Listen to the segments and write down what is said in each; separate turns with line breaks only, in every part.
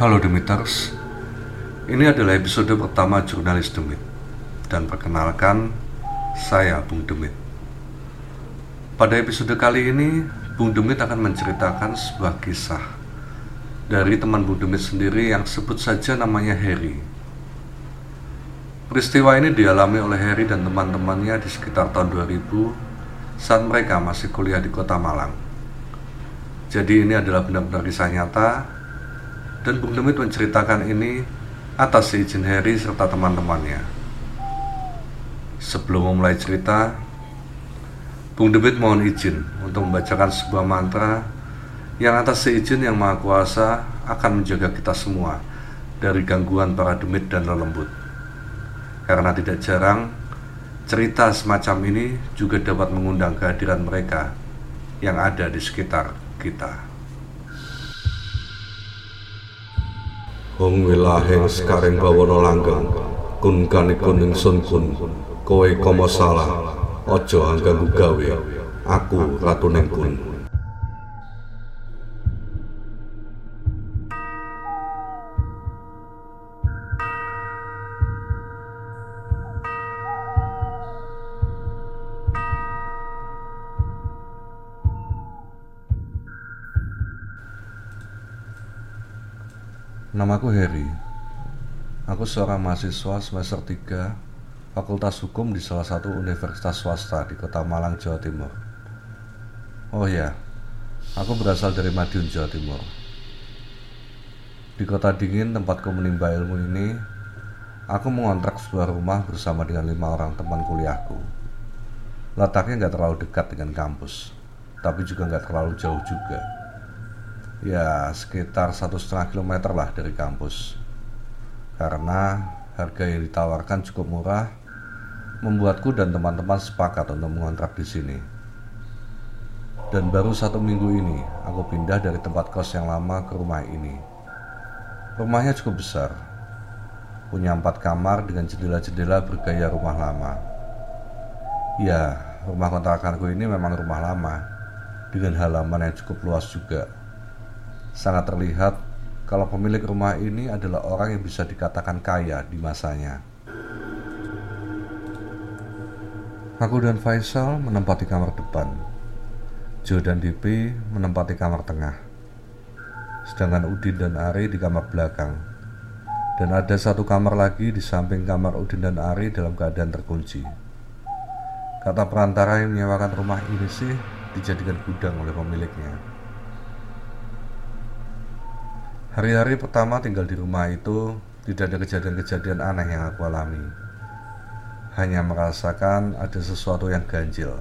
Halo Demiters, ini adalah episode pertama Jurnalis Demit. Dan perkenalkan, saya Bung Demit. Pada episode kali ini, Bung Demit akan menceritakan sebuah kisah Dari teman Bung Demit sendiri yang sebut saja namanya Harry. Peristiwa ini dialami oleh Harry dan teman-temannya di sekitar tahun 2000 saat mereka masih kuliah di kota Malang. Jadi ini adalah benar-benar kisah nyata dan Bung Demit menceritakan ini atas izin Harry serta teman-temannya. Sebelum memulai cerita, Bung Demit mohon izin untuk membacakan sebuah mantra yang atas seizin yang Maha Kuasa akan menjaga kita semua dari gangguan para demit dan lelembut. Karena tidak jarang, cerita semacam ini juga dapat mengundang kehadiran mereka yang ada di sekitar kita.
Hong wilahing sekaring bawana langgeng. Kun kanikun ingsun kun. Kowe kama salah aja angganggu gawe aku ratuning kun
Namaku Harry. Aku seorang mahasiswa semester 3 Fakultas Hukum di salah satu universitas swasta di kota Malang, Jawa Timur. Oh ya, aku berasal dari Madiun, Jawa Timur. Di kota dingin tempatku menimba ilmu ini, aku mengontrak sebuah rumah bersama dengan lima orang teman kuliahku. Letaknya nggak terlalu dekat dengan kampus, tapi juga nggak terlalu jauh juga ya sekitar satu setengah kilometer lah dari kampus. Karena harga yang ditawarkan cukup murah membuatku dan teman-teman sepakat untuk mengontrak di sini. Dan baru satu minggu ini aku pindah dari tempat kos yang lama ke rumah ini. Rumahnya cukup besar. Punya empat kamar dengan jendela-jendela bergaya rumah lama. Ya rumah kontrakanku ini memang rumah lama dengan halaman yang cukup luas juga sangat terlihat kalau pemilik rumah ini adalah orang yang bisa dikatakan kaya di masanya. Aku dan Faisal menempati kamar depan. Joe dan DP menempati kamar tengah. Sedangkan Udin dan Ari di kamar belakang. Dan ada satu kamar lagi di samping kamar Udin dan Ari dalam keadaan terkunci. Kata perantara yang menyewakan rumah ini sih dijadikan gudang oleh pemiliknya. Hari-hari pertama tinggal di rumah itu tidak ada kejadian-kejadian aneh yang aku alami. Hanya merasakan ada sesuatu yang ganjil.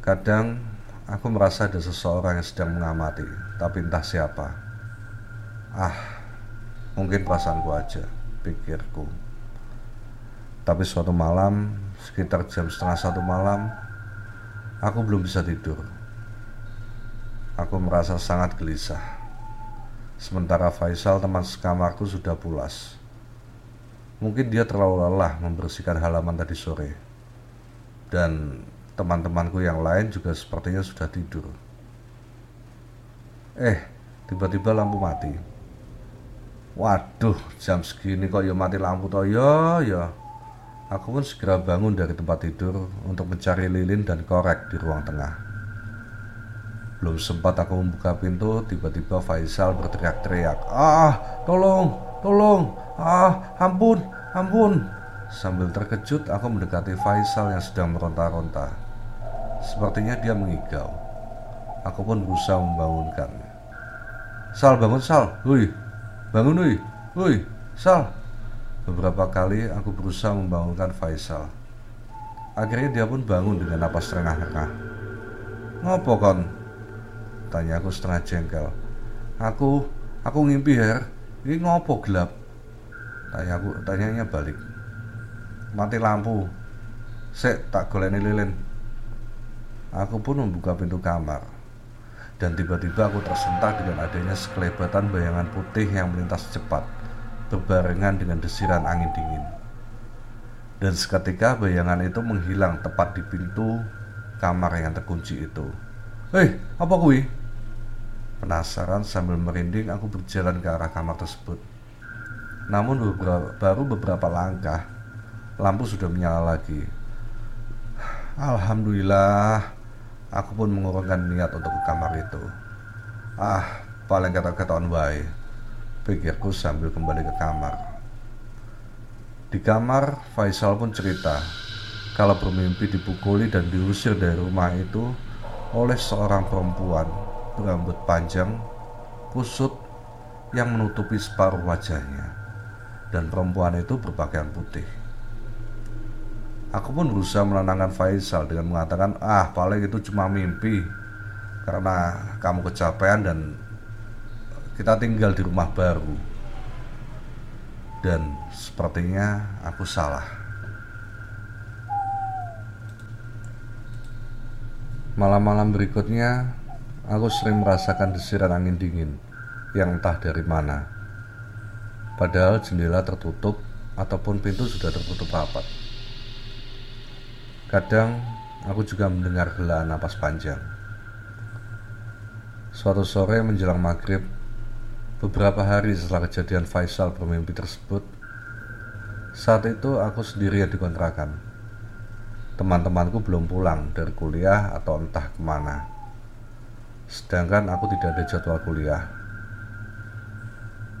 Kadang aku merasa ada seseorang yang sedang mengamati, tapi entah siapa. Ah, mungkin perasaanku aja, pikirku. Tapi suatu malam, sekitar jam setengah satu malam, aku belum bisa tidur. Aku merasa sangat gelisah Sementara Faisal teman sekamarku sudah pulas. Mungkin dia terlalu lelah membersihkan halaman tadi sore. Dan teman-temanku yang lain juga sepertinya sudah tidur. Eh, tiba-tiba lampu mati. Waduh, jam segini kok ya mati lampu toh ya ya. Aku pun segera bangun dari tempat tidur untuk mencari lilin dan korek di ruang tengah. Belum sempat aku membuka pintu, tiba-tiba Faisal berteriak-teriak. Ah, tolong, tolong, ah, ampun, ampun. Sambil terkejut, aku mendekati Faisal yang sedang meronta-ronta. Sepertinya dia mengigau. Aku pun berusaha membangunkan. Sal, bangun Sal, hui, bangun hui, hui, Sal. Beberapa kali aku berusaha membangunkan Faisal. Akhirnya dia pun bangun dengan napas terengah-engah. Ngopo kon? Tanya aku setengah jengkel. Aku, aku ngimpi her. Ini ngopo gelap? Tanya aku, tanyanya balik. Mati lampu. Sek, tak goleni lilin. Aku pun membuka pintu kamar. Dan tiba-tiba aku tersentak dengan adanya sekelebatan bayangan putih yang melintas cepat berbarengan dengan desiran angin dingin. Dan seketika bayangan itu menghilang tepat di pintu kamar yang terkunci itu. Hei, apa kui? Penasaran sambil merinding aku berjalan ke arah kamar tersebut. Namun beberapa, baru beberapa langkah, lampu sudah menyala lagi. Alhamdulillah, aku pun mengurungkan niat untuk ke kamar itu. Ah, paling kata-kataan baik, pikirku sambil kembali ke kamar. Di kamar, Faisal pun cerita kalau bermimpi dipukuli dan diusir dari rumah itu oleh seorang perempuan berambut panjang, kusut yang menutupi separuh wajahnya, dan perempuan itu berpakaian putih. Aku pun berusaha menenangkan Faisal dengan mengatakan, "Ah, paling itu cuma mimpi karena kamu kecapean dan kita tinggal di rumah baru." Dan sepertinya aku salah. Malam-malam berikutnya, Aku sering merasakan desiran angin dingin yang entah dari mana. Padahal jendela tertutup ataupun pintu sudah tertutup rapat. Kadang aku juga mendengar helaan napas panjang. Suatu sore menjelang maghrib, beberapa hari setelah kejadian Faisal bermimpi tersebut, saat itu aku sendirian di kontrakan. Teman-temanku belum pulang dari kuliah atau entah ke mana sedangkan aku tidak ada jadwal kuliah.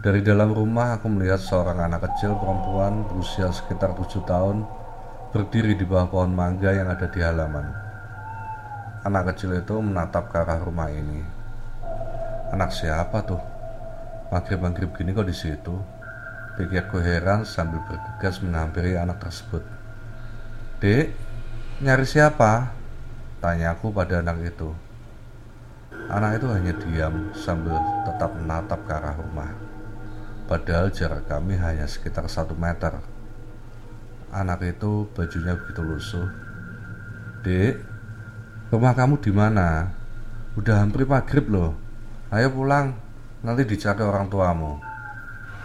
Dari dalam rumah aku melihat seorang anak kecil perempuan berusia sekitar tujuh tahun berdiri di bawah pohon mangga yang ada di halaman. Anak kecil itu menatap ke arah rumah ini. Anak siapa tuh? Maghrib-maghrib gini kok di situ? Pikirku heran sambil bergegas menghampiri anak tersebut. Dek, nyari siapa? Tanyaku pada anak itu. Anak itu hanya diam sambil tetap menatap ke arah rumah. Padahal jarak kami hanya sekitar satu meter. Anak itu bajunya begitu lusuh. Dek, rumah kamu di mana? Udah hampir maghrib loh. Ayo pulang, nanti dicari orang tuamu.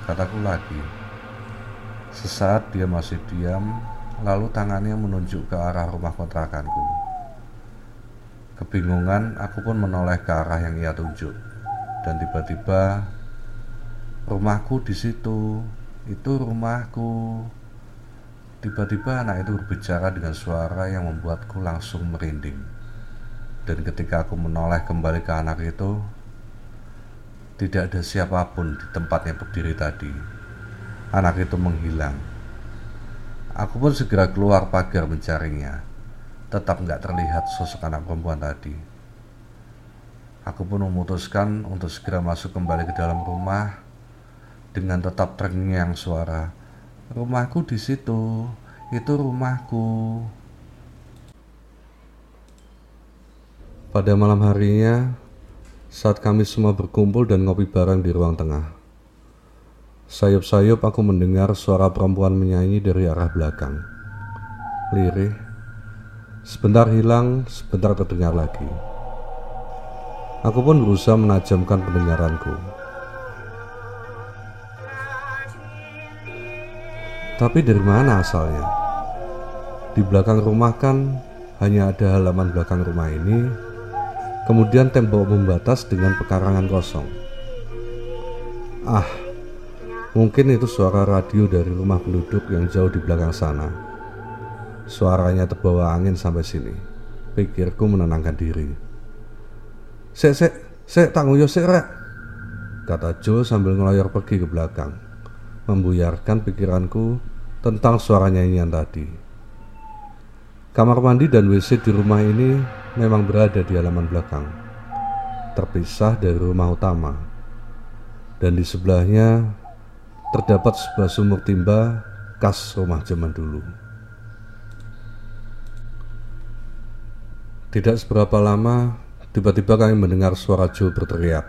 Kataku lagi. Sesaat dia masih diam, lalu tangannya menunjuk ke arah rumah kontrakanku. Kebingungan, aku pun menoleh ke arah yang ia tunjuk. Dan tiba-tiba, rumahku di situ. Itu rumahku. Tiba-tiba anak itu berbicara dengan suara yang membuatku langsung merinding. Dan ketika aku menoleh kembali ke anak itu, tidak ada siapa pun di tempat yang berdiri tadi. Anak itu menghilang. Aku pun segera keluar pagar mencarinya tetap nggak terlihat sosok anak perempuan tadi. Aku pun memutuskan untuk segera masuk kembali ke dalam rumah dengan tetap terngiang suara. Rumahku di situ, itu rumahku.
Pada malam harinya, saat kami semua berkumpul dan ngopi bareng di ruang tengah, sayup-sayup aku mendengar suara perempuan menyanyi dari arah belakang. Lirih, Sebentar hilang, sebentar terdengar lagi. Aku pun berusaha menajamkan pendengaranku. Tapi dari mana asalnya? Di belakang rumah kan hanya ada halaman belakang rumah ini, kemudian tembok membatas dengan pekarangan kosong. Ah, mungkin itu suara radio dari rumah penduduk yang jauh di belakang sana. Suaranya terbawa angin sampai sini. Pikirku menenangkan diri. Sek, sek, sek, tanggung yo sek, rek. Kata Joe sambil ngeloyor pergi ke belakang. Membuyarkan pikiranku tentang suara nyanyian tadi. Kamar mandi dan WC di rumah ini memang berada di halaman belakang. Terpisah dari rumah utama. Dan di sebelahnya terdapat sebuah sumur timba khas rumah zaman dulu. Tidak seberapa lama, tiba-tiba kami mendengar suara Joe berteriak.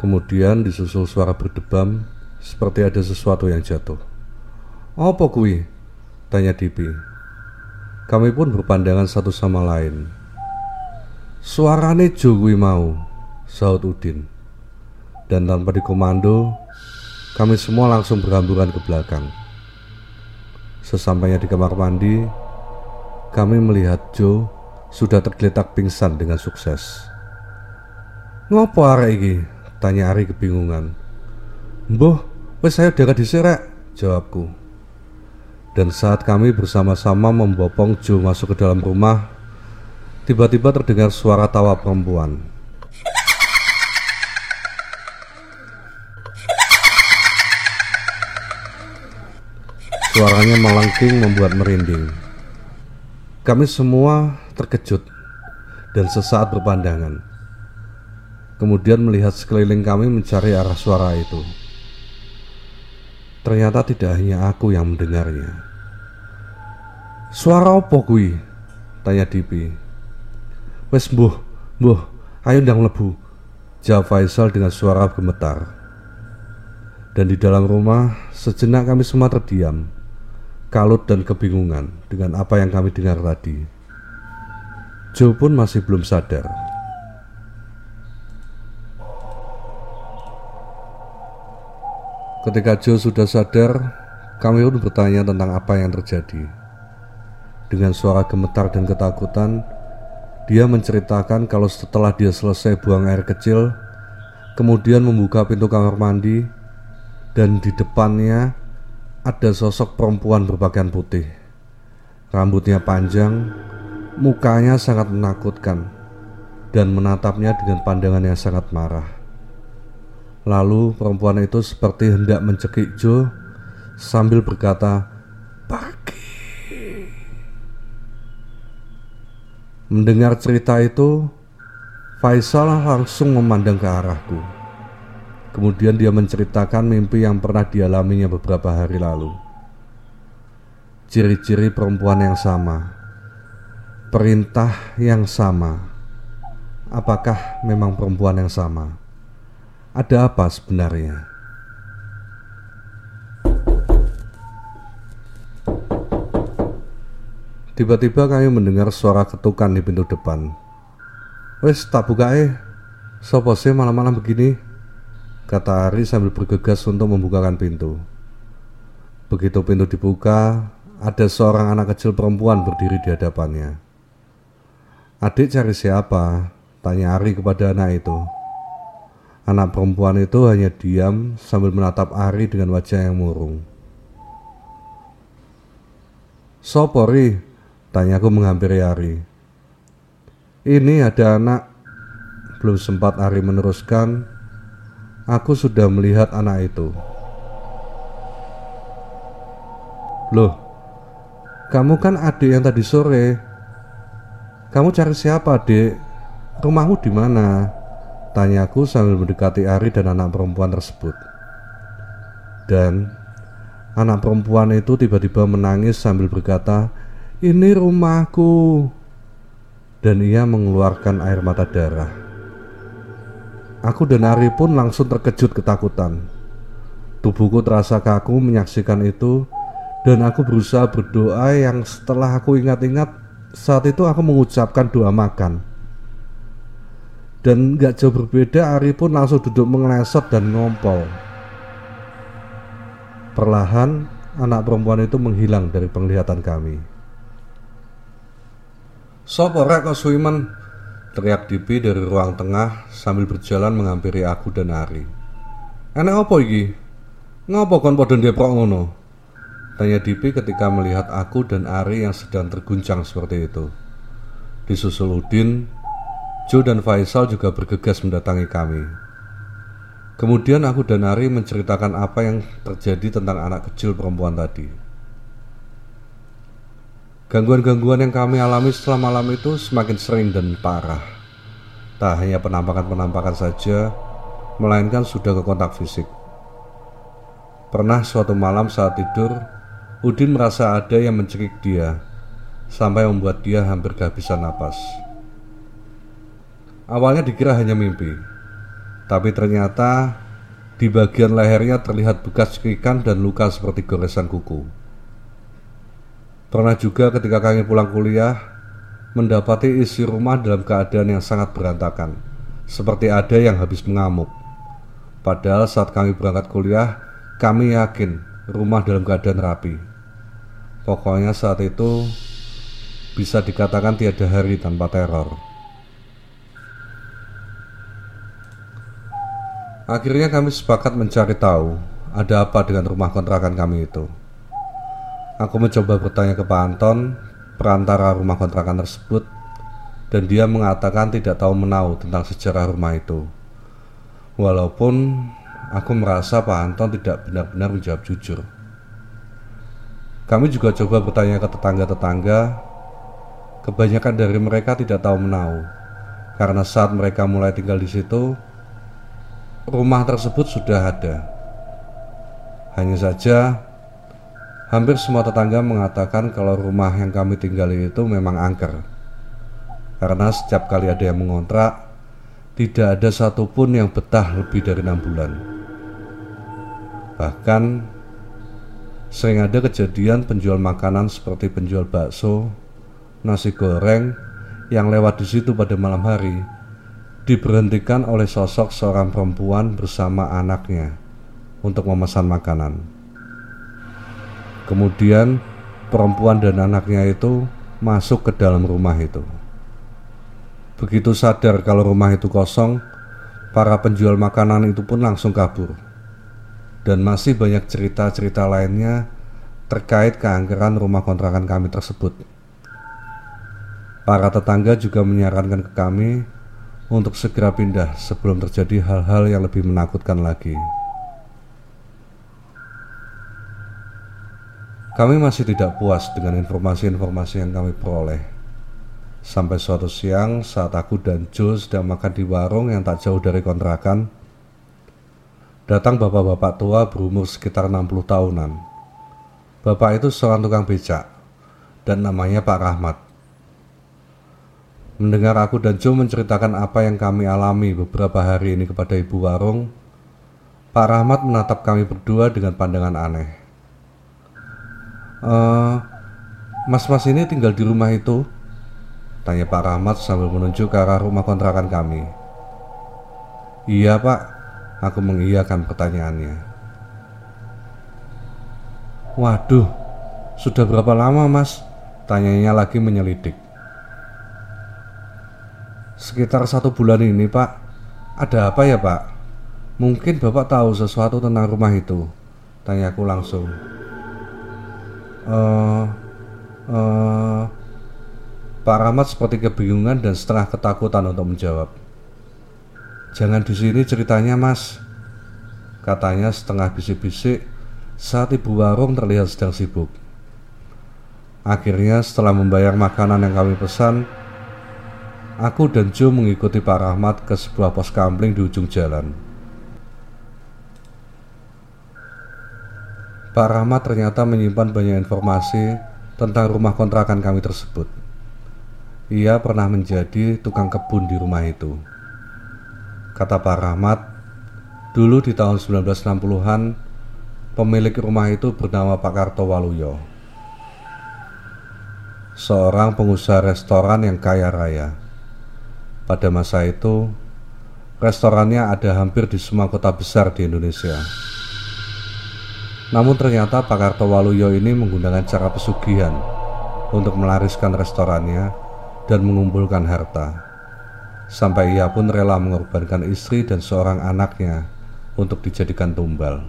Kemudian disusul suara berdebam, seperti ada sesuatu yang jatuh. Apa kui? Tanya Dipi. Kami pun berpandangan satu sama lain. Suarane Joe kui mau, sahut Udin. Dan tanpa dikomando, kami semua langsung berhamburan ke belakang. Sesampainya di kamar mandi, kami melihat Joe sudah tergeletak pingsan dengan sukses.
Ngopo arek iki? Tanya Ari kebingungan. Mbah, wis saya udah disirek, jawabku. Dan saat kami bersama-sama membopong Jo masuk ke dalam rumah, tiba-tiba terdengar suara tawa perempuan. Suaranya melengking membuat merinding. Kami semua terkejut dan sesaat berpandangan. Kemudian melihat sekeliling kami mencari arah suara itu. Ternyata tidak hanya aku yang mendengarnya. Suara apa kui? Tanya Dipi. Wes mbuh, mbuh, ayo ndang lebu. Jawab Faisal dengan suara gemetar. Dan di dalam rumah, sejenak kami semua terdiam kalut dan kebingungan dengan apa yang kami dengar tadi. Joe pun masih belum sadar. Ketika Joe sudah sadar, kami pun bertanya tentang apa yang terjadi. Dengan suara gemetar dan ketakutan, dia menceritakan kalau setelah dia selesai buang air kecil, kemudian membuka pintu kamar mandi, dan di depannya ada sosok perempuan berpakaian putih. Rambutnya panjang, mukanya sangat menakutkan, dan menatapnya dengan pandangan yang sangat marah. Lalu perempuan itu seperti hendak mencekik Joe sambil berkata, "Pergi." Mendengar cerita itu, Faisal langsung memandang ke arahku. Kemudian dia menceritakan mimpi yang pernah dialaminya beberapa hari lalu. Ciri-ciri perempuan yang sama, perintah yang sama. Apakah memang perempuan yang sama? Ada apa sebenarnya? Tiba-tiba kami mendengar suara ketukan di pintu depan. Wes tak buka eh. Sopo sih malam-malam begini? kata Ari sambil bergegas untuk membukakan pintu. Begitu pintu dibuka, ada seorang anak kecil perempuan berdiri di hadapannya. Adik cari siapa? Tanya Ari kepada anak itu. Anak perempuan itu hanya diam sambil menatap Ari dengan wajah yang murung. Sopori, tanyaku menghampiri Ari. Ini ada anak. Belum sempat Ari meneruskan, aku sudah melihat anak itu. Loh, kamu kan adik yang tadi sore. Kamu cari siapa, adik? Rumahmu di mana? Tanyaku sambil mendekati Ari dan anak perempuan tersebut. Dan anak perempuan itu tiba-tiba menangis sambil berkata, "Ini rumahku." Dan ia mengeluarkan air mata darah. Aku dan Ari pun langsung terkejut ketakutan. Tubuhku terasa kaku menyaksikan itu dan aku berusaha berdoa yang setelah aku ingat-ingat saat itu aku mengucapkan doa makan. Dan gak jauh berbeda Ari pun langsung duduk mengelesot dan ngompol. Perlahan anak perempuan itu menghilang dari penglihatan kami. Sopo rek Suiman Teriak Dipi dari ruang tengah sambil berjalan menghampiri aku dan Ari. Enak apa iki? Ngapa kon padha ndeprok ngono? Tanya Dipi ketika melihat aku dan Ari yang sedang terguncang seperti itu. Disusul Udin, Jo dan Faisal juga bergegas mendatangi kami. Kemudian aku dan Ari menceritakan apa yang terjadi tentang anak kecil perempuan tadi. Gangguan-gangguan yang kami alami setelah malam itu semakin sering dan parah. Tak hanya penampakan-penampakan saja, melainkan sudah ke kontak fisik. Pernah suatu malam saat tidur, Udin merasa ada yang mencekik dia, sampai membuat dia hampir kehabisan napas. Awalnya dikira hanya mimpi, tapi ternyata di bagian lehernya terlihat bekas cekikan dan luka seperti goresan kuku. Pernah juga ketika kami pulang kuliah, mendapati isi rumah dalam keadaan yang sangat berantakan, seperti ada yang habis mengamuk. Padahal saat kami berangkat kuliah, kami yakin rumah dalam keadaan rapi. Pokoknya saat itu bisa dikatakan tiada hari tanpa teror. Akhirnya kami sepakat mencari tahu ada apa dengan rumah kontrakan kami itu. Aku mencoba bertanya ke Pak Anton, perantara rumah kontrakan tersebut, dan dia mengatakan tidak tahu menau tentang sejarah rumah itu. Walaupun aku merasa Pak Anton tidak benar-benar menjawab jujur. Kami juga coba bertanya ke tetangga-tetangga. Kebanyakan dari mereka tidak tahu menau, karena saat mereka mulai tinggal di situ, rumah tersebut sudah ada. Hanya saja, hampir semua tetangga mengatakan kalau rumah yang kami tinggali itu memang angker. Karena setiap kali ada yang mengontrak, tidak ada satupun yang betah lebih dari enam bulan. Bahkan, sering ada kejadian penjual makanan seperti penjual bakso, nasi goreng yang lewat di situ pada malam hari diberhentikan oleh sosok seorang perempuan bersama anaknya untuk memesan makanan. Kemudian perempuan dan anaknya itu masuk ke dalam rumah itu. Begitu sadar kalau rumah itu kosong, para penjual makanan itu pun langsung kabur. Dan masih banyak cerita-cerita lainnya terkait keangkeran rumah kontrakan kami tersebut. Para tetangga juga menyarankan ke kami untuk segera pindah sebelum terjadi hal-hal yang lebih menakutkan lagi. Kami masih tidak puas dengan informasi-informasi yang kami peroleh. Sampai suatu siang saat aku dan Joe sedang makan di warung yang tak jauh dari kontrakan, datang bapak-bapak tua berumur sekitar 60 tahunan. Bapak itu seorang tukang becak dan namanya Pak Rahmat. Mendengar aku dan Joe menceritakan apa yang kami alami beberapa hari ini kepada ibu warung, Pak Rahmat menatap kami berdua dengan pandangan aneh. Uh, Mas-mas ini tinggal di rumah itu? Tanya Pak Rahmat sambil menunjuk ke arah rumah kontrakan kami. Iya pak, aku mengiyakan pertanyaannya. Waduh, sudah berapa lama mas? Tanyanya lagi menyelidik. Sekitar satu bulan ini pak Ada apa ya pak? Mungkin bapak tahu sesuatu tentang rumah itu Tanyaku langsung uh, uh, Pak Rahmat seperti kebingungan dan setengah ketakutan untuk menjawab Jangan di sini ceritanya mas Katanya setengah bisik-bisik saat ibu warung terlihat sedang sibuk Akhirnya setelah membayar makanan yang kami pesan Aku dan Joe mengikuti Pak Rahmat ke sebuah pos kampling di ujung jalan. Pak Rahmat ternyata menyimpan banyak informasi tentang rumah kontrakan kami tersebut. Ia pernah menjadi tukang kebun di rumah itu. Kata Pak Rahmat, dulu di tahun 1960-an, pemilik rumah itu bernama Pak Karto Waluyo. Seorang pengusaha restoran yang kaya raya. Pada masa itu, restorannya ada hampir di semua kota besar di Indonesia. Namun ternyata Pak Karto Waluyo ini menggunakan cara pesugihan untuk melariskan restorannya dan mengumpulkan harta. Sampai ia pun rela mengorbankan istri dan seorang anaknya untuk dijadikan tumbal.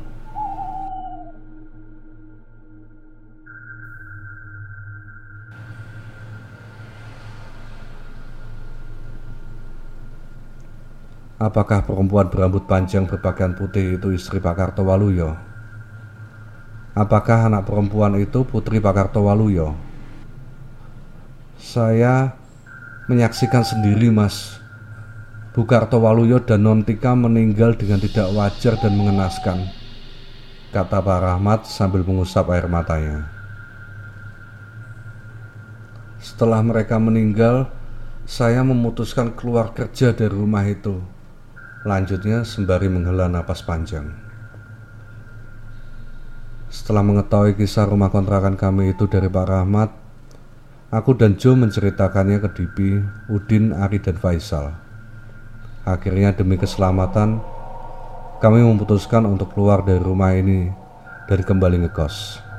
Apakah perempuan berambut panjang berpakaian putih itu istri Pak Kartowaluyo? Apakah anak perempuan itu putri Pak Kartowaluyo? Saya menyaksikan sendiri mas Bu Kartowaluyo dan Nontika meninggal dengan tidak wajar dan mengenaskan Kata Pak Rahmat sambil mengusap air matanya Setelah mereka meninggal Saya memutuskan keluar kerja dari rumah itu Lanjutnya sembari menghela napas panjang. Setelah mengetahui kisah rumah kontrakan kami itu dari Pak Rahmat, aku dan Joe menceritakannya ke Dipi, Udin, Ari, dan Faisal. Akhirnya demi keselamatan, kami memutuskan untuk keluar dari rumah ini dan kembali ngekos.